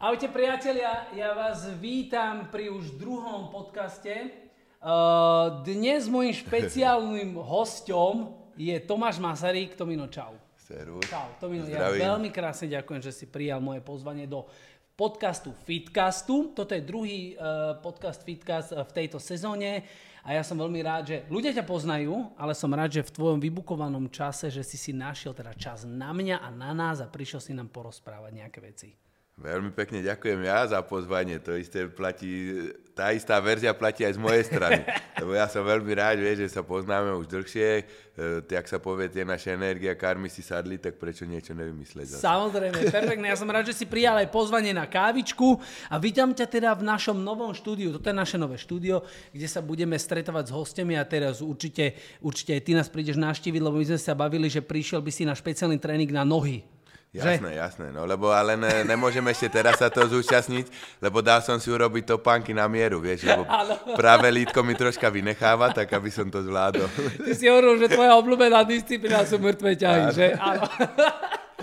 Ahojte priatelia, ja vás vítam pri už druhom podcaste. Uh, dnes môjim špeciálnym hostom je Tomáš Masarík. Tomino, čau. Servus. Čau, Tomino, ja veľmi krásne ďakujem, že si prijal moje pozvanie do podcastu Fitcastu. Toto je druhý uh, podcast Fitcast uh, v tejto sezóne a ja som veľmi rád, že ľudia ťa poznajú, ale som rád, že v tvojom vybukovanom čase, že si si našiel teda čas na mňa a na nás a prišiel si nám porozprávať nejaké veci. Veľmi pekne ďakujem ja za pozvanie. To isté platí, tá istá verzia platí aj z mojej strany. Lebo ja som veľmi rád, vieš, že sa poznáme už dlhšie. E, jak sa povie, tie naše energia, karmy si sadli, tak prečo niečo nevymyslieť? Zase? Samozrejme, perfektne. Ja som rád, že si prijal aj pozvanie na kávičku a vítam ťa teda v našom novom štúdiu. Toto je naše nové štúdio, kde sa budeme stretovať s hostiami a teraz určite, určite aj ty nás prídeš navštíviť, lebo my sme sa bavili, že prišiel by si na špeciálny tréning na nohy. Jasné, že? jasné, no lebo ale ne, nemôžem ešte teraz sa to zúčastniť, lebo dal som si urobiť topánky na mieru, vieš, lebo práve lítko mi troška vynecháva, tak aby som to zvládol. Ty si hovoril, že tvoja obľúbená disciplína sú mŕtve ťahy, že? Áno.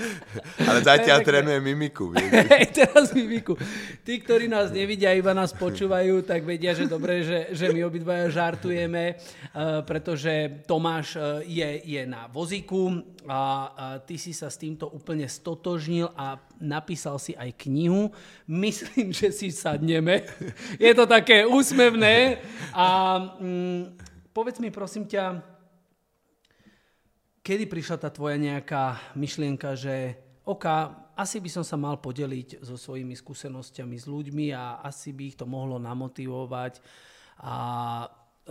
Ale zatiaľ trénujem mimiku. Hej, teraz mimiku. Tí, ktorí nás nevidia, iba nás počúvajú, tak vedia, že dobre, že, že my obidvaja žartujeme, uh, pretože Tomáš uh, je, je na vozíku a, ty si sa s týmto úplne stotožnil a napísal si aj knihu. Myslím, že si sadneme. Je to také úsmevné. A um, povedz mi prosím ťa, kedy prišla tá tvoja nejaká myšlienka, že OK, asi by som sa mal podeliť so svojimi skúsenostiami s ľuďmi a asi by ich to mohlo namotivovať, a,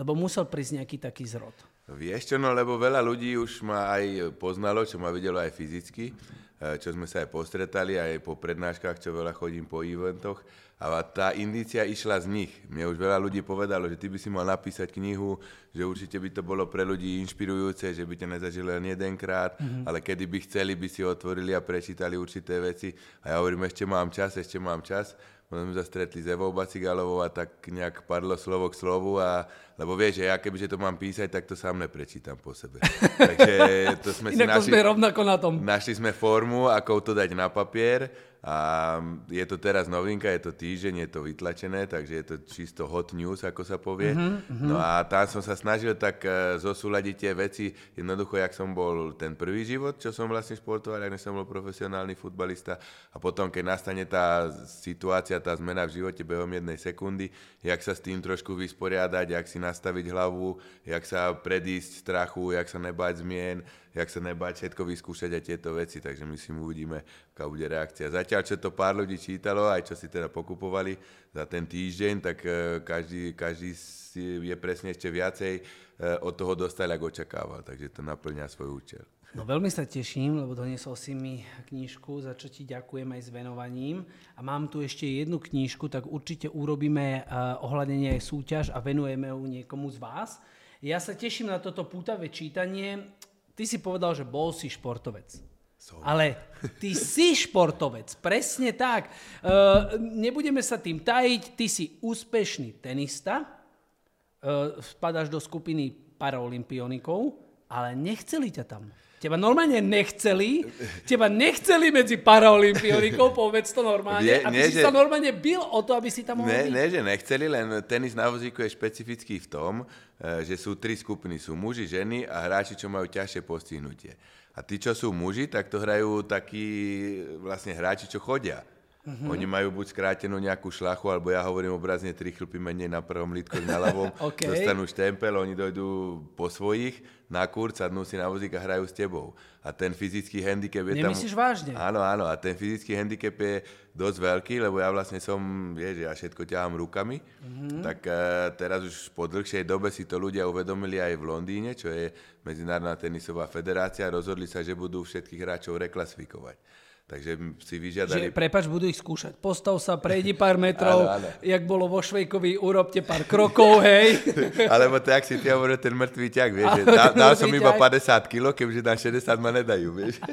lebo musel prísť nejaký taký zrod. Vieš čo, no lebo veľa ľudí už ma aj poznalo, čo ma videlo aj fyzicky, eh, čo sme sa aj postretali, aj po prednáškach, čo veľa chodím po eventoch a tá indícia išla z nich. Mne už veľa ľudí povedalo, že ty by si mal napísať knihu, že určite by to bolo pre ľudí inšpirujúce, že by ťa nezažili len jedenkrát, mm-hmm. ale kedy by chceli, by si otvorili a prečítali určité veci. A ja hovorím, ešte mám čas, ešte mám čas. Sme sa stretli s Evou Bacigalovou a tak nejak padlo slovo k slovu a lebo vieš, že ja kebyže to mám písať, tak to sám neprečítam po sebe. Takže to sme si našli, sme rovnako na tom. Našli sme formu, ako to dať na papier a je to teraz novinka, je to týždeň, je to vytlačené, takže je to čisto hot news, ako sa povie. Uh-huh. No a tam som sa snažil tak uh, zosúľadiť tie veci, jednoducho, jak som bol ten prvý život, čo som vlastne športoval, ak som bol profesionálny futbalista a potom, keď nastane tá situácia, tá zmena v živote behom jednej sekundy, jak sa s tým trošku vysporiadať, jak si nastaviť hlavu, jak sa predísť strachu, jak sa nebať zmien, jak sa nebať všetko vyskúšať a tieto veci, takže my si uvidíme, aká bude reakcia. Zatiaľ, čo to pár ľudí čítalo, aj čo si teda pokupovali za ten týždeň, tak e, každý, každý si je presne ešte viacej e, od toho dostal, ako očakával, takže to naplňa svoj účel. No veľmi sa teším, lebo doniesol si mi knižku, za čo ti ďakujem aj s venovaním. A mám tu ešte jednu knižku, tak určite urobíme uh, ohľadenie aj súťaž a venujeme ju niekomu z vás. Ja sa teším na toto pútavé čítanie ty si povedal, že bol si športovec. Som. Ale ty si športovec, presne tak. Uh, nebudeme sa tým tajiť, ty si úspešný tenista, uh, spadáš do skupiny paraolimpionikov, ale nechceli ťa tam. Teba normálne nechceli, teba nechceli medzi paraolimpionikov, povedz to normálne, nie, aby nie, si že, sa normálne bil o to, aby si tam mohol nie, nie, že nechceli, len tenis na vozíku je špecifický v tom, eh, že sú tri skupiny, sú muži, ženy a hráči, čo majú ťažšie postihnutie. A tí, čo sú muži, tak to hrajú takí vlastne hráči, čo chodia. Uh-huh. Oni majú buď skrátenú nejakú šlachu, alebo ja hovorím obrazne tri chlpy menej na prvom lítku na ľavom, okay. dostanú štempel, oni dojdú po svojich na kurz, sadnú si na vozík a hrajú s tebou. A ten fyzický handicap je tam... Nemyslíš vážne? Áno, áno, a ten fyzický handicap je dosť veľký, lebo ja vlastne som, vieš, ja všetko ťahám rukami, uh-huh. tak uh, teraz už po dlhšej dobe si to ľudia uvedomili aj v Londýne, čo je Medzinárodná tenisová federácia, rozhodli sa, že budú všetkých hráčov reklasifikovať. Takže si vyžiadali... Že, prepač, budú ich skúšať. Postav sa, prejdi pár metrov, áno, áno. jak bolo vo Švejkovi, urobte pár krokov, hej. Alebo tak si ty hovoril ten mŕtvý ťak, vieš. Že dal, dal som iba 50 kg, keďže na 60 ma nedajú, vieš.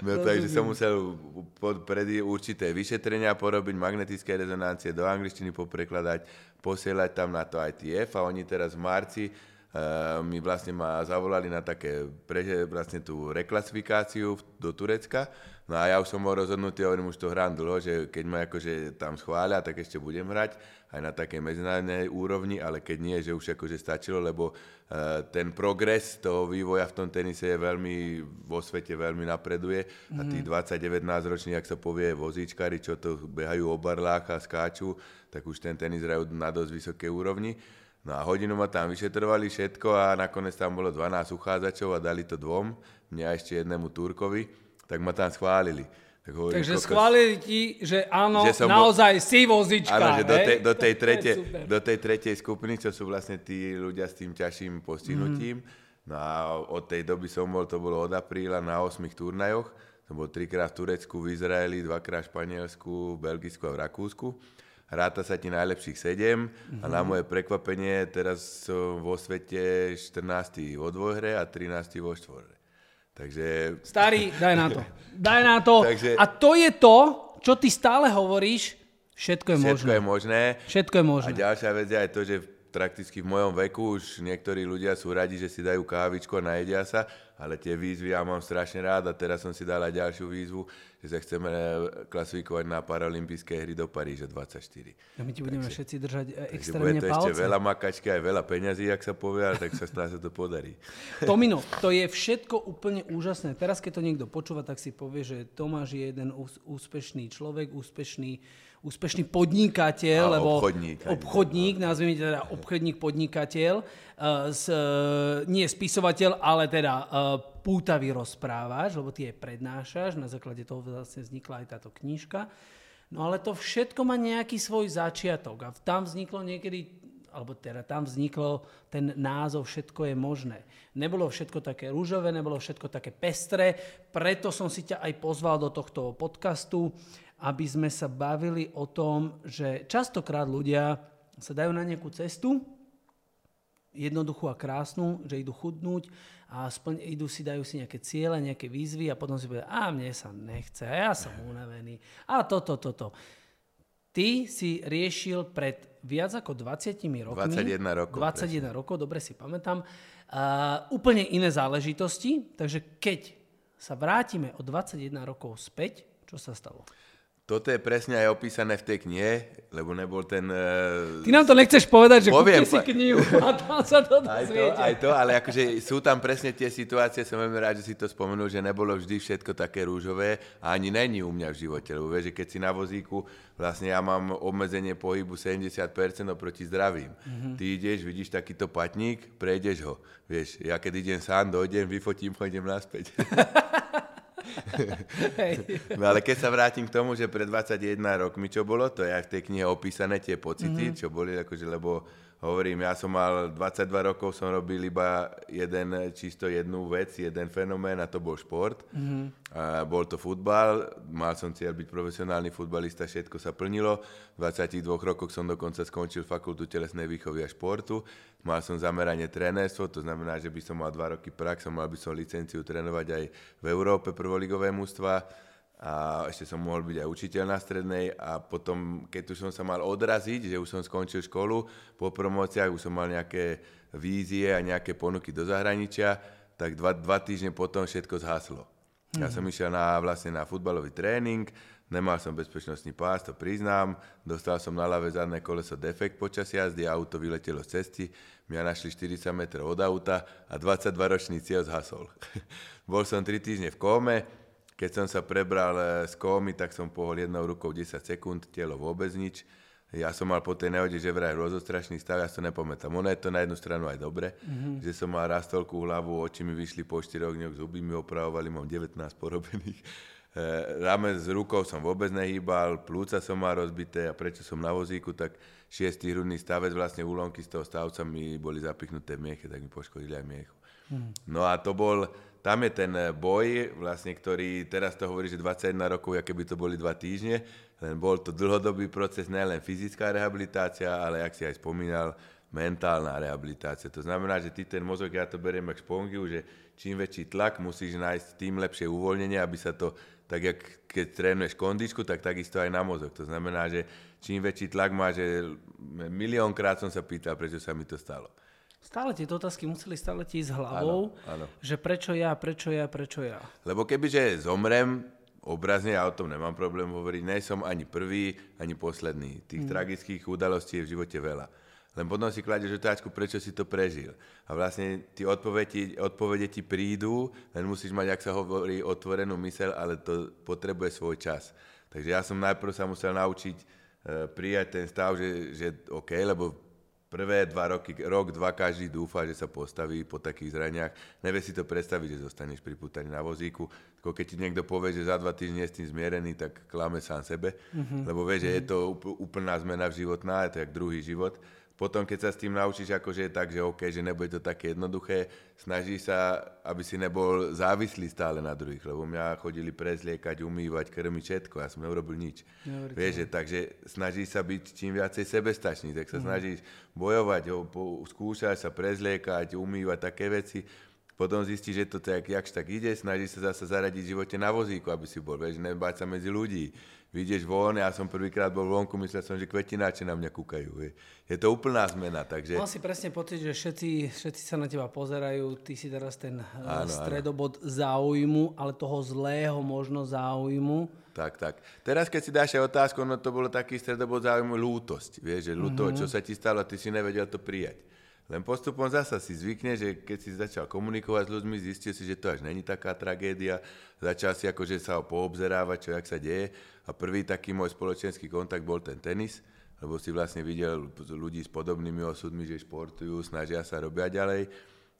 No takže som musel pod, pred určité vyšetrenia porobiť, magnetické rezonancie do angličtiny poprekladať, posielať tam na to ITF a oni teraz v marci mi vlastne ma zavolali na také pre, vlastne tú reklasifikáciu do Turecka. No a ja už som bol rozhodnutý, hovorím, už to hrám dlho, že keď ma akože tam schvália, tak ešte budem hrať aj na takej medzinárodnej úrovni, ale keď nie, že už akože stačilo, lebo uh, ten progres toho vývoja v tom tenise je veľmi, vo svete veľmi napreduje mm. a tí 29 mhm. roční, ak sa povie vozíčkari, čo to behajú o barlách a skáču, tak už ten tenis hrajú na dosť vysokej úrovni. No a hodinu ma tam vyšetrovali všetko a nakoniec tam bolo 12 uchádzačov a dali to dvom, mňa ešte jednému Turkovi, tak ma tam schválili. Tak hovorím, Takže kokos, schválili ti, že áno, že naozaj bol, si vozička. Áno, že do tej, do, tej tretie, do tej tretej skupiny, čo sú vlastne tí ľudia s tým ťažším postihnutím. Mm. No a od tej doby som bol, to bolo od apríla na 8 turnajoch. Som bol trikrát v Turecku, v Izraeli, dvakrát v Španielsku, v Belgicku a v Rakúsku ráta sa ti najlepších 7 mm-hmm. a na moje prekvapenie teraz som vo svete 14. vo dvojhre a 13. vo štvorhre. Takže... Starý, daj na to. Daj na to. Takže... A to je to, čo ty stále hovoríš, všetko je možné. Všetko je možné. Všetko je možné. A ďalšia vec je aj to, že prakticky v mojom veku už niektorí ľudia sú radi, že si dajú kávičku a najedia sa, ale tie výzvy ja mám strašne rád a teraz som si dal aj ďalšiu výzvu, že sa chceme klasifikovať na paralympijské hry do Paríža 24. A my ti budeme takže, všetci držať e, extrémne bude to palce. ešte veľa makačky, aj veľa peňazí, ak sa povie, ale tak sa snáď sa to podarí. Tomino, to je všetko úplne úžasné. Teraz, keď to niekto počúva, tak si povie, že Tomáš je jeden úspešný človek, úspešný úspešný podnikateľ, a lebo obchodník, obchodník, nazvime teda obchodník, podnikateľ, uh, s, uh, nie spisovateľ, ale teda uh, pútavý rozprávač, lebo ty je prednášaš, na základe toho vlastne vznikla aj táto knižka. No ale to všetko má nejaký svoj začiatok a tam vzniklo niekedy alebo teda tam vzniklo ten názov Všetko je možné. Nebolo všetko také rúžové, nebolo všetko také pestré, preto som si ťa aj pozval do tohto podcastu, aby sme sa bavili o tom, že častokrát ľudia sa dajú na nejakú cestu, jednoduchú a krásnu, že idú chudnúť a splň, idú si, dajú si nejaké ciele, nejaké výzvy a potom si povedia, a mne sa nechce, a ja som unavený, a toto, toto. Ty si riešil pred viac ako 20 rokmi. 21 rokov. 21 presne. rokov, dobre si pamätám. Uh, úplne iné záležitosti, takže keď sa vrátime o 21 rokov späť, čo sa stalo? Toto je presne aj opísané v tej knihe, lebo nebol ten... Uh... Ty nám to nechceš povedať, že Poviem, si knihu a tam sa to aj to, aj to, ale akože sú tam presne tie situácie, som veľmi rád, že si to spomenul, že nebolo vždy všetko také rúžové a ani není u mňa v živote, lebo vieš, že keď si na vozíku, vlastne ja mám obmedzenie pohybu 70% oproti zdravým. Mm-hmm. Ty ideš, vidíš takýto patník, prejdeš ho. Vieš, ja keď idem sám, dojdem, vyfotím ho, idem naspäť. no ale keď sa vrátim k tomu, že pred 21 rokmi čo bolo, to je aj v tej knihe opísané tie pocity, mm-hmm. čo boli, akože, lebo hovorím, ja som mal 22 rokov, som robil iba jeden, čisto jednu vec, jeden fenomén a to bol šport. Mm-hmm. A bol to futbal, mal som cieľ byť profesionálny futbalista, všetko sa plnilo. V 22 rokoch som dokonca skončil fakultu telesnej výchovy a športu. Mal som zameranie trénerstvo, to znamená, že by som mal dva roky prax, mal by som licenciu trénovať aj v Európe prvoligové mústva a ešte som mohol byť aj učiteľ na strednej a potom, keď už som sa mal odraziť, že už som skončil školu, po promóciách už som mal nejaké vízie a nejaké ponuky do zahraničia, tak dva, dva týždne potom všetko zhaslo. Mm-hmm. Ja mhm. som išiel na, vlastne na futbalový tréning, nemal som bezpečnostný pás, to priznám, dostal som na ľavé zadné koleso defekt počas jazdy, auto vyletelo z cesty, mňa našli 40 metrov od auta a 22-ročný cieľ zhasol. Bol som 3 týždne v kóme, keď som sa prebral eh, z kómy, tak som pohol jednou rukou 10 sekúnd, telo vôbec nič. Ja som mal po tej nehode, že vraj rozostrašný stav, ja to nepamätám. Ono je to na jednu stranu aj dobre, mm-hmm. že som mal rastolku hlavu, oči mi vyšli po 4 dňoch, zuby mi opravovali, mám 19 porobených. E, Rame s rukou som vôbec nehýbal, plúca som mal rozbité a prečo som na vozíku, tak šiestý hrudný stavec, vlastne úlomky z toho stavca mi boli zapichnuté v mieche, tak mi poškodili aj miechu. Mm. No a to bol, tam je ten eh, boj, vlastne, ktorý teraz to hovorí, že 21 rokov, aké by to boli dva týždne, len bol to dlhodobý proces, nielen fyzická rehabilitácia, ale, jak si aj spomínal, mentálna rehabilitácia. To znamená, že ty ten mozog, ja to beriem ako špongiu, že čím väčší tlak musíš nájsť, tým lepšie uvoľnenie, aby sa to, tak jak keď trénuješ kondičku, tak takisto aj na mozog. To znamená, že čím väčší tlak má, že miliónkrát som sa pýtal, prečo sa mi to stalo. Stále tieto otázky museli stále ti ísť hlavou, Áno, áno. že prečo ja, prečo ja, prečo ja. Lebo kebyže zomrem, obrazne ja o tom nemám problém hovoriť, nie som ani prvý, ani posledný. Tých mm. tragických udalostí je v živote veľa. Len potom si kladeš otázku, prečo si to prežil. A vlastne tí odpovede, odpovede ti prídu, len musíš mať, ak sa hovorí, otvorenú mysel, ale to potrebuje svoj čas. Takže ja som najprv sa musel naučiť e, prijať ten stav, že, že OK, lebo prvé dva roky, rok, dva každý dúfa, že sa postaví po takých zraniach. Nevie si to predstaviť, že zostaneš priputaný na vozíku. Tako keď ti niekto povie, že za dva týždne je s tým zmierený, tak klame sám sebe. Mm-hmm. Lebo vie, že mm-hmm. je to úplná zmena v životná, je to jak druhý život potom, keď sa s tým naučíš, akože je tak, že OK, že nebude to také jednoduché, snaží sa, aby si nebol závislý stále na druhých, lebo mňa chodili prezliekať, umývať, krmiť všetko, ja som neurobil nič. Neverite. Vieš, že, takže snaží sa byť čím viacej sebestačný, tak sa mm. snažíš bojovať, ho, po, skúšať sa prezliekať, umývať také veci, potom zistíš, že to tak, jakž tak ide, snaží sa zase zaradiť v živote na vozíku, aby si bol, vieš, nebáť sa medzi ľudí vyjdeš von, ja som prvýkrát bol vonku, myslel som, že kvetináči na mňa kúkajú. Je, je to úplná zmena, takže... Mal si presne pocit, že všetci, všetci sa na teba pozerajú, ty si teraz ten eh, áno, stredobod áno. záujmu, ale toho zlého možno záujmu. Tak, tak. Teraz, keď si dáš aj otázku, no to bolo taký stredobod záujmu lútosť. Vieš, že lúto, mm-hmm. čo sa ti stalo, ty si nevedel to prijať. Len postupom zasa si zvykne, že keď si začal komunikovať s ľuďmi, zistil si, že to až není taká tragédia. Začal si akože sa poobzerávať, čo jak sa deje. A prvý taký môj spoločenský kontakt bol ten tenis, lebo si vlastne videl ľudí s podobnými osudmi, že športujú, snažia sa, robia ďalej.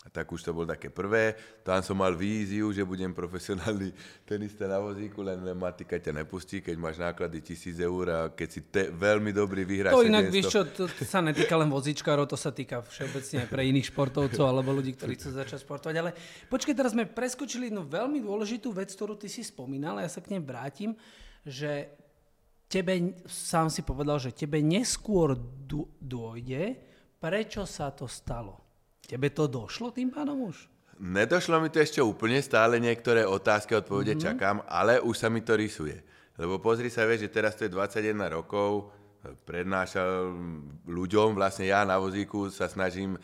A tak už to bol také prvé. Tam som mal víziu, že budem profesionálny tenista na vozíku, len matika ťa nepustí, keď máš náklady tisíc eur a keď si te, veľmi dobrý vyhráš To inak, víš čo, to, to sa netýka len vozíčkárov, to sa týka všeobecne pre iných športovcov alebo ľudí, ktorí chcú začať športovať. Ale počkej, teraz sme preskočili jednu veľmi dôležitú vec, ktorú ty si spomínal, a ja sa k nej vrátim, že tebe, sám si povedal, že tebe neskôr dôjde, prečo sa to stalo. Tebe to došlo tým pádom už? Nedošlo mi to ešte úplne, stále niektoré otázky a odpovede mm-hmm. čakám, ale už sa mi to rysuje. Lebo pozri sa, vieš, že teraz to je 21 rokov, prednášal ľuďom, vlastne ja na vozíku sa snažím e,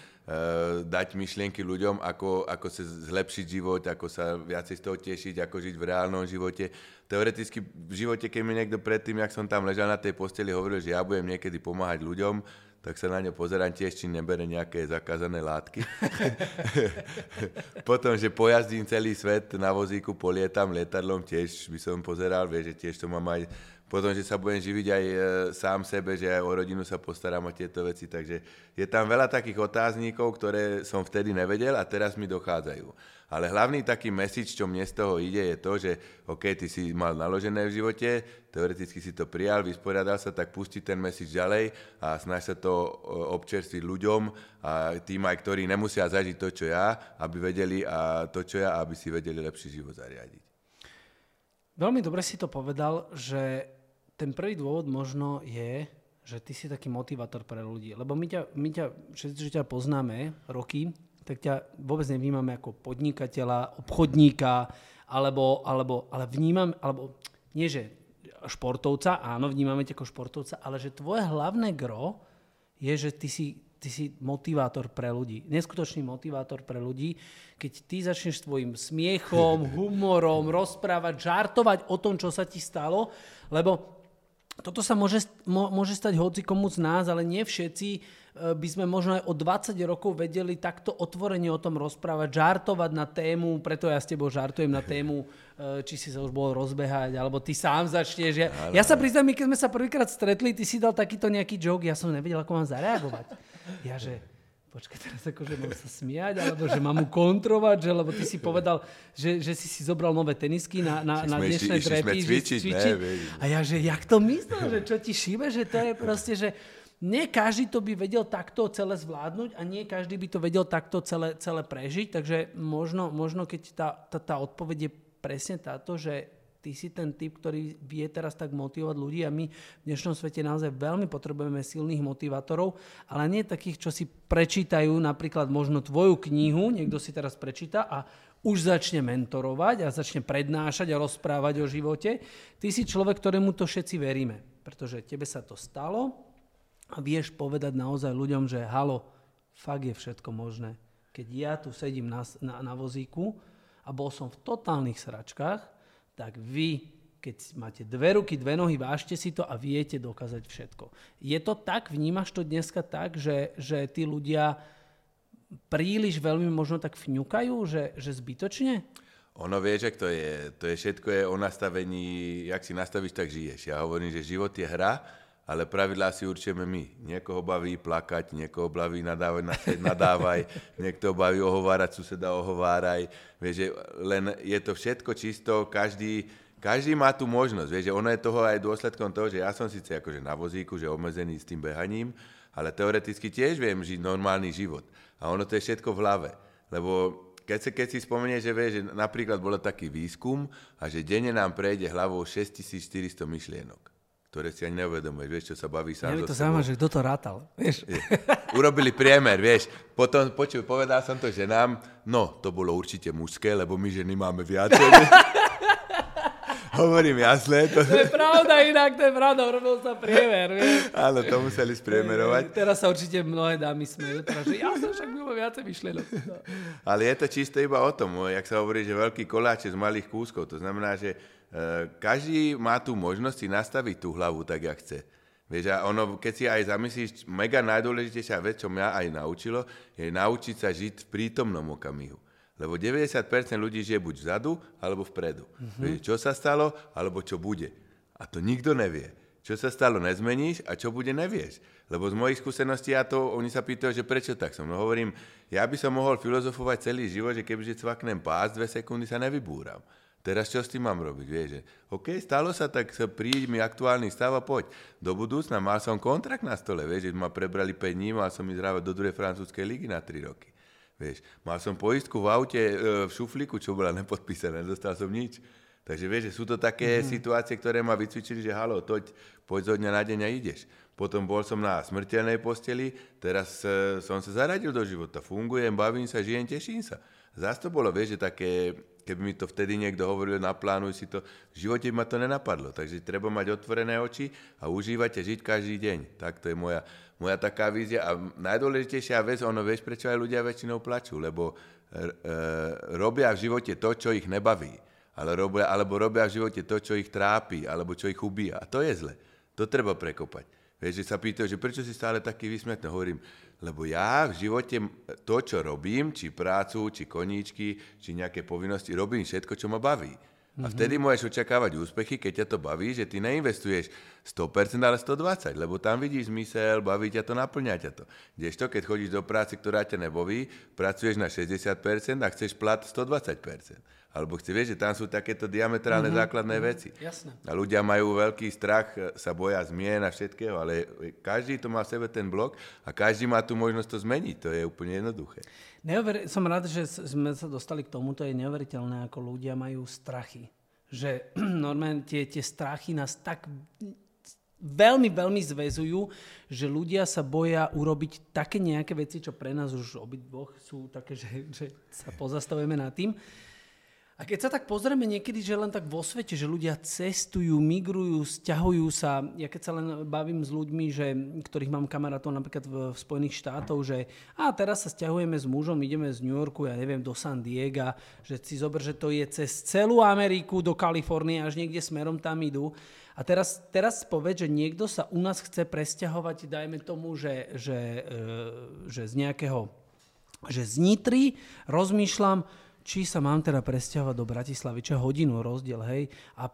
dať myšlienky ľuďom, ako, ako sa zlepšiť život, ako sa viacej z toho tešiť, ako žiť v reálnom živote. Teoreticky v živote, keď mi niekto predtým, jak som tam ležal na tej posteli, hovoril, že ja budem niekedy pomáhať ľuďom, tak sa na ňo pozerám tiež, či nebere nejaké zakázané látky. Potom, že pojazdím celý svet na vozíku, polietam letadlom, tiež by som pozeral, vie, že tiež to mám aj potom, že sa budem živiť aj e, sám sebe, že aj o rodinu sa postaram a tieto veci. Takže je tam veľa takých otázníkov, ktoré som vtedy nevedel a teraz mi dochádzajú. Ale hlavný taký message, čo mne z toho ide, je to, že OK, ty si mal naložené v živote, teoreticky si to prijal, vysporiadal sa, tak pustiť ten message ďalej a snaž sa to e, občerstviť ľuďom a tým aj, ktorí nemusia zažiť to, čo ja, aby vedeli a to, čo ja, aby si vedeli lepší život zariadiť. Veľmi dobre si to povedal, že ten prvý dôvod možno je, že ty si taký motivátor pre ľudí. Lebo my ťa, my ťa všetci, že ťa poznáme roky, tak ťa vôbec nevnímame ako podnikateľa, obchodníka, alebo, alebo ale vnímam, alebo nie že športovca, áno, vnímame ťa ako športovca, ale že tvoje hlavné gro je, že ty si, ty si motivátor pre ľudí. Neskutočný motivátor pre ľudí, keď ty začneš svojim smiechom, humorom rozprávať, žartovať o tom, čo sa ti stalo, lebo toto sa môže, môže stať hoci komu z nás, ale nie všetci e, by sme možno aj o 20 rokov vedeli takto otvorene o tom rozprávať, žartovať na tému, preto ja s tebou žartujem na tému, e, či si sa už bol rozbehať, alebo ty sám začneš. Ja, ja sa priznám, keď sme sa prvýkrát stretli, ty si dal takýto nejaký joke, ja som nevedel, ako mám zareagovať. Ja, že počkaj, teraz akože mám sa smiať, alebo že mám mu kontrovať, že, lebo ty si povedal, že, že si si zobral nové tenisky na, na, na dnešné drepy. Cvičiť, cvičiť. Ne, a ja, že jak to myslel, že čo ti šíbe, že to je proste, že nie každý to by vedel takto celé zvládnuť a nie každý by to vedel takto celé, celé prežiť, takže možno, možno keď tá, tá, tá odpoveď je presne táto, že ty si ten typ, ktorý vie teraz tak motivovať ľudí a my v dnešnom svete naozaj veľmi potrebujeme silných motivátorov, ale nie takých, čo si prečítajú napríklad možno tvoju knihu, niekto si teraz prečíta a už začne mentorovať a začne prednášať a rozprávať o živote. Ty si človek, ktorému to všetci veríme, pretože tebe sa to stalo a vieš povedať naozaj ľuďom, že halo, Fakt je všetko možné. Keď ja tu sedím na, na, na vozíku a bol som v totálnych sračkách, tak vy, keď máte dve ruky, dve nohy, vážte si to a viete dokázať všetko. Je to tak? Vnímaš to dneska tak, že, že tí ľudia príliš veľmi možno tak vňukajú, že, že zbytočne? Ono vie, že to je, to je všetko je o nastavení, jak si nastavíš, tak žiješ. Ja hovorím, že život je hra, ale pravidlá si určujeme my. Niekoho baví plakať, niekoho baví nadávať, nadávaj, niekto baví ohovárať, suseda ohováraj. Vieš, že len je to všetko čisto, každý, každý má tú možnosť. Vieš, že ono je toho aj dôsledkom toho, že ja som síce akože na vozíku, že obmedzený s tým behaním, ale teoreticky tiež viem žiť normálny život. A ono to je všetko v hlave. Lebo keď, si, keď si spomenieš, že, vie, že napríklad bol taký výskum a že denne nám prejde hlavou 6400 myšlienok ktoré si ani neuvedomuješ, vieš, čo sa baví sám Mňa to zaujíma, že kto to rátal, vieš. Urobili priemer, vieš. Potom, počuj, povedal som to ženám, no, to bolo určite mužské, lebo my ženy máme viacej. Hovorím jasné. To... to je pravda inak, to je pravda, urobil sa priemer. Vieš. Áno, to museli spriemerovať. Teraz sa určite mnohé dámy smejú, teraz, že ja som však bylo viacej myšlenok. No. Ale je to čisto iba o tom, jak sa hovorí, že veľký koláč z malých kúskov. To znamená, že e, každý má tú možnosť si nastaviť tú hlavu tak, jak chce. Vieš, a ono, keď si aj zamyslíš, mega najdôležitejšia vec, čo mňa aj naučilo, je naučiť sa žiť v prítomnom okamihu. Lebo 90% ľudí žije buď vzadu, alebo vpredu. Mm-hmm. Vieš, čo sa stalo, alebo čo bude. A to nikto nevie. Čo sa stalo, nezmeníš a čo bude, nevieš. Lebo z mojich skúseností ja to, oni sa pýtajú, že prečo tak som. No hovorím, ja by som mohol filozofovať celý život, že kebyže cvaknem pás, dve sekundy sa nevybúram. Teraz čo s tým mám robiť, vieš, že OK, stalo sa, tak sa príď mi aktuálny stav a poď. Do budúcna mal som kontrakt na stole, vieš, že ma prebrali 5 dní, mal som ísť do druhej francúzskej ligy na 3 roky. Vieš, mal som poistku v aute e, v šuflíku, čo bola nepodpísaná, nedostal som nič. Takže vieš, že sú to také mm-hmm. situácie, ktoré ma vycvičili, že halo, toď, poď zo dňa na deň a ideš. Potom bol som na smrteľnej posteli, teraz e, som sa zaradil do života, fungujem, bavím sa, žijem, teším sa. Zás to bolo, vieš, že také, keby mi to vtedy niekto hovoril, naplánuj si to, v živote ma to nenapadlo. Takže treba mať otvorené oči a užívať a žiť každý deň. Tak to je moja, moja taká vízia. A najdôležitejšia vec, ono vieš, prečo aj ľudia väčšinou plačú, lebo e, robia v živote to, čo ich nebaví. Ale robia, alebo robia v živote to, čo ich trápi, alebo čo ich ubíja. A to je zle. To treba prekopať. Vieš, že sa pýtajú, že prečo si stále taký vysmetný. Hovorím, lebo ja v živote to, čo robím, či prácu, či koníčky, či nejaké povinnosti, robím všetko, čo ma baví. A vtedy môžeš očakávať úspechy, keď ťa to baví, že ty neinvestuješ 100%, ale 120%, lebo tam vidíš zmysel, baví ťa to, naplňa ťa to. Kdežto, keď chodíš do práce, ktorá ťa neboví, pracuješ na 60% a chceš plat 120%. Alebo chci, vieš, že tam sú takéto diametrálne mm-hmm. základné mm-hmm. veci. Jasne. A ľudia majú veľký strach, sa boja zmien a všetkého, ale každý to má v sebe ten blok a každý má tú možnosť to zmeniť. To je úplne jednoduché. Neuver... Som rád, že sme sa dostali k tomu, to je neuveriteľné, ako ľudia majú strachy. Že normálne tie, tie strachy nás tak veľmi, veľmi zväzujú, že ľudia sa boja urobiť také nejaké veci, čo pre nás už obidvoch sú také, že, že sa pozastavujeme nad tým. A keď sa tak pozrieme niekedy, že len tak vo svete, že ľudia cestujú, migrujú, stiahujú sa, ja keď sa len bavím s ľuďmi, že, ktorých mám kamarátov napríklad v, v Spojených štátoch, že a teraz sa stiahujeme s mužom, ideme z New Yorku, ja neviem, do San Diego, že si zober, že to je cez celú Ameriku do Kalifornie, až niekde smerom tam idú. A teraz, teraz povedz, že niekto sa u nás chce presťahovať, dajme tomu, že, že, e, že z nejakého, že z Nitry rozmýšľam, či sa mám teda presťahovať do Bratislavy, čo hodinu rozdiel, hej, a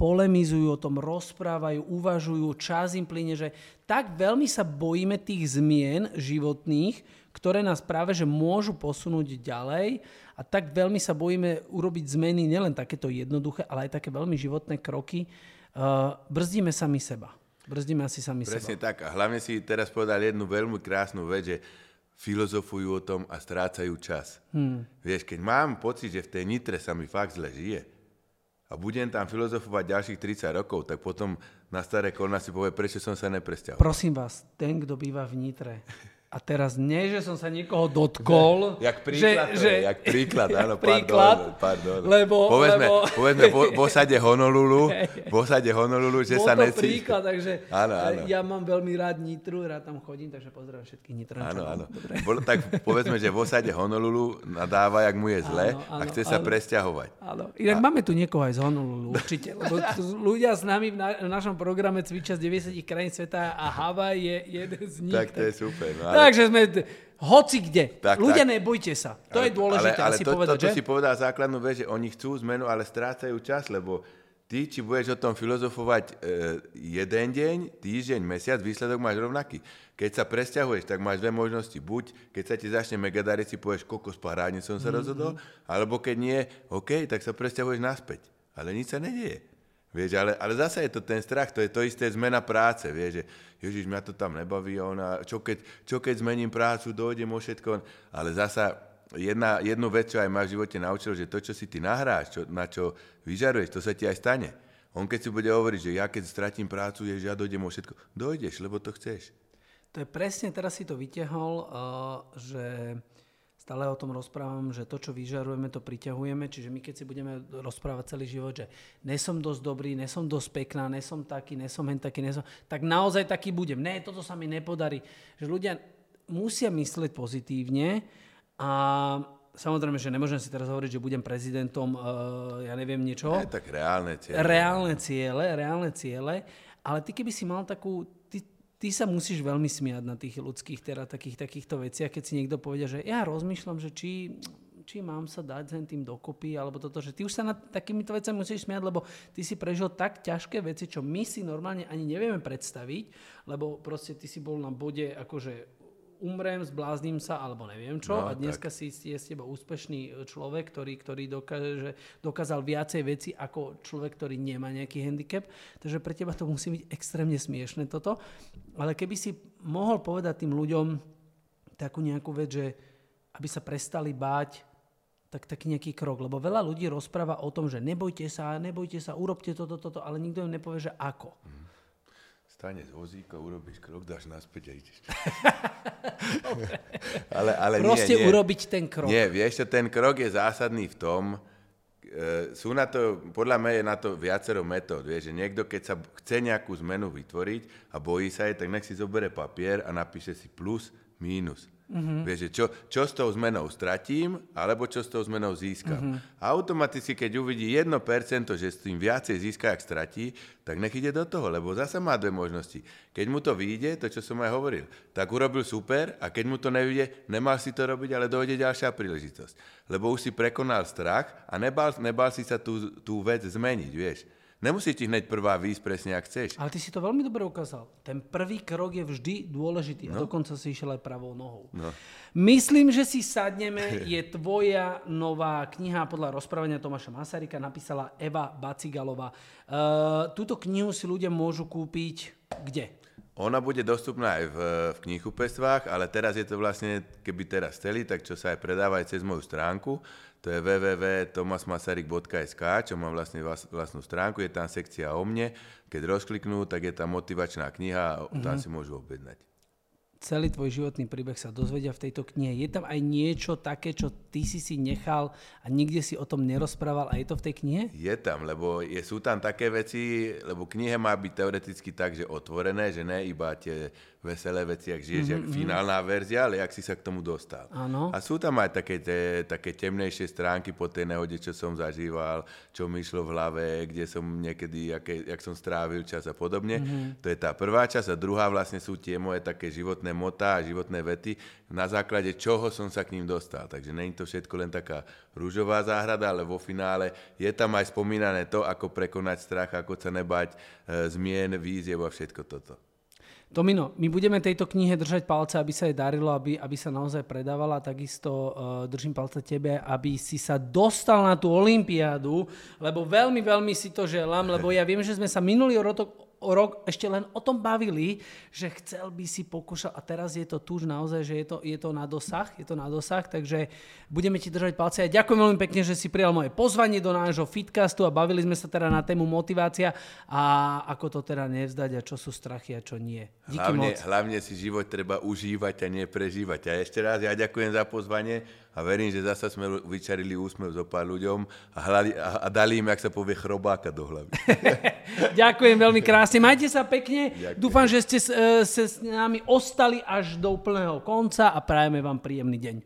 polemizujú o tom, rozprávajú, uvažujú, čas im plyne, že tak veľmi sa bojíme tých zmien životných, ktoré nás práve že môžu posunúť ďalej a tak veľmi sa bojíme urobiť zmeny, nielen takéto jednoduché, ale aj také veľmi životné kroky. Uh, brzdíme sami seba. Brzdíme asi sami Presne seba. tak. A hlavne si teraz povedal jednu veľmi krásnu vec, že filozofujú o tom a strácajú čas. Hmm. Vieš, keď mám pocit, že v tej nitre sa mi fakt zle žije a budem tam filozofovať ďalších 30 rokov, tak potom na staré kolna si povie, prečo som sa nepresťahoval. Prosím vás, ten, kto býva v nitre, A teraz nie, že som sa niekoho dotkol. Jak príklad, že, že, jak príklad, áno, príklad, pardon, pardon. Lebo, povedzme, lebo, povedzme v, v osade Honolulu, v osade Honolulu, že bol sa to necíti. príklad, takže Áno, áno. ja mám veľmi rád Nitru, rád tam chodím, takže pozdravím všetkých Nitrančanov. Áno, áno. Bolo, tak povedzme, že v osade Honolulu nadáva, jak mu je zle Áno, a áno, chce sa áno. presťahovať. Áno. Inak a... máme tu niekoho aj z Honolulu, určite. Lebo ľudia s nami v, na, v našom programe cvičia z 90 krajín sveta a Havaj je jeden z nich. Tak to je super. No. Takže sme hoci kde. Tak, ľudia, tak. nebojte sa. To ale, je dôležité ale, ale asi to, povedať, toto že? si povedal základnú vec, že oni chcú zmenu, ale strácajú čas, lebo ty, či budeš o tom filozofovať e, jeden deň, týždeň, mesiac, výsledok máš rovnaký. Keď sa presťahuješ, tak máš dve možnosti. Buď, keď sa ti začne mega dariť, si povieš, koľko spárádne som sa mm-hmm. rozhodol, alebo keď nie, OK, tak sa presťahuješ naspäť. Ale nič sa nedieje. Vieš, ale, ale zase je to ten strach, to je to isté zmena práce, vieš, že Ježiš, mňa to tam nebaví, ona, čo keď, čo keď zmením prácu, dojdem o všetko, ale zasa jedna, jednu vec, čo aj ma v živote naučil, že to, čo si ty nahráš, čo, na čo vyžaruješ, to sa ti aj stane. On keď si bude hovoriť, že ja keď stratím prácu, ježiš, ja dojdem o všetko, dojdeš, lebo to chceš. To je presne, teraz si to vyťahol, uh, že stále o tom rozprávam, že to, čo vyžarujeme, to priťahujeme, čiže my keď si budeme rozprávať celý život, že nesom dosť dobrý, nesom dosť pekná, nesom taký, nesom hen taký, nesom, tak naozaj taký budem. Ne, toto sa mi nepodarí. Že ľudia musia mysleť pozitívne a samozrejme, že nemôžem si teraz hovoriť, že budem prezidentom, uh, ja neviem niečo. Je tak reálne cieľe. Reálne ciele, reálne ciele, ale ty keby si mal takú, ty, sa musíš veľmi smiať na tých ľudských, teda takých, takýchto veciach, keď si niekto povie, že ja rozmýšľam, že či, či mám sa dať sem tým dokopy, alebo toto, že ty už sa nad takýmito vecami musíš smiať, lebo ty si prežil tak ťažké veci, čo my si normálne ani nevieme predstaviť, lebo proste ty si bol na bode akože umrem, zblázním sa, alebo neviem čo. No, a dneska si je z teba úspešný človek, ktorý, ktorý dokáže, dokázal viacej veci ako človek, ktorý nemá nejaký handicap. Takže pre teba to musí byť extrémne smiešne toto. Ale keby si mohol povedať tým ľuďom takú nejakú vec, že aby sa prestali báť, tak taký nejaký krok. Lebo veľa ľudí rozpráva o tom, že nebojte sa, nebojte sa, urobte toto, toto, ale nikto im nepovie, že ako. Mm. Stane z vozíka, urobíš krok, dáš naspäť a ideš. ale, ale Proste nie, nie. urobiť ten krok. Nie, vieš, čo, ten krok je zásadný v tom, e, sú na to, podľa mňa je na to viacero metód, vieš, že niekto, keď sa chce nejakú zmenu vytvoriť a bojí sa jej, tak nech si zobere papier a napíše si plus, mínus. Mm-hmm. Vieš, že čo, čo s tou zmenou stratím, alebo čo s tou zmenou získam. Mm-hmm. Automaticky, keď uvidí 1%, že s tým viacej získa, ak stratí, tak nech ide do toho, lebo zase má dve možnosti. Keď mu to vyjde, to, čo som aj hovoril, tak urobil super a keď mu to nevyjde, nemal si to robiť, ale dojde ďalšia príležitosť. Lebo už si prekonal strach a nebal, nebal si sa tú, tú vec zmeniť, vieš. Nemusí ti hneď prvá výjsť presne, ak chceš. Ale ty si to veľmi dobre ukázal. Ten prvý krok je vždy dôležitý. No. A dokonca si išiel aj pravou nohou. No. Myslím, že si sadneme. Je tvoja nová kniha podľa rozprávania Tomáša Masarika. Napísala Eva Bacigalová. Uh, túto knihu si ľudia môžu kúpiť kde? Ona bude dostupná aj v, v knihkupectvách, ale teraz je to vlastne, keby teraz chceli, tak čo sa aj predáva aj cez moju stránku. To je www.tomasmasaryk.sk, čo mám vlastne vlast, vlastnú stránku, je tam sekcia o mne. Keď rozkliknú, tak je tam motivačná kniha a tam mm-hmm. si môžu objednať. Celý tvoj životný príbeh sa dozvedia v tejto knihe. Je tam aj niečo také, čo ty si si nechal a nikde si o tom nerozprával a je to v tej knihe? Je tam, lebo je, sú tam také veci, lebo knihe má byť teoreticky tak, že otvorené, že ne iba tie veselé veci, ak žiješ, mm-hmm. jak finálna verzia, ale jak si sa k tomu dostal. Áno. A sú tam aj také, te, také temnejšie stránky po tej nehode, čo som zažíval, čo mi išlo v hlave, kde som niekedy, aké, jak som strávil čas a podobne. Mm-hmm. To je tá prvá časť a druhá vlastne sú tie moje také životné motá a životné vety, na základe čoho som sa k ním dostal. Takže není to všetko len taká rúžová záhrada, ale vo finále je tam aj spomínané to, ako prekonať strach, ako sa nebať e, zmien, víziev a všetko toto. Tomino, my budeme tejto knihe držať palce, aby sa jej darilo, aby, aby sa naozaj predávala. Takisto uh, držím palce tebe, aby si sa dostal na tú olympiádu, lebo veľmi, veľmi si to želám, lebo ja viem, že sme sa minulý rok, rok ešte len o tom bavili, že chcel by si pokúšať a teraz je to tu už naozaj, že je to, je to na dosah, je to na dosah, takže budeme ti držať palce. A ďakujem veľmi pekne, že si prijal moje pozvanie do nášho fitcastu a bavili sme sa teda na tému motivácia a ako to teda nevzdať a čo sú strachy a čo nie. Díky hlavne, moc. hlavne si život treba užívať a nie prežívať. A ešte raz ja ďakujem za pozvanie a verím, že zasa sme vyčarili úsmev zo pár ľuďom a, hľali, a, a dali im, ak sa povie, chrobáka do hlavy. Ďakujem veľmi krásne. Majte sa pekne. Ďakujem. Dúfam, že ste sa s nami ostali až do úplného konca a prajeme vám príjemný deň.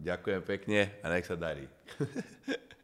Ďakujem pekne a nech sa darí.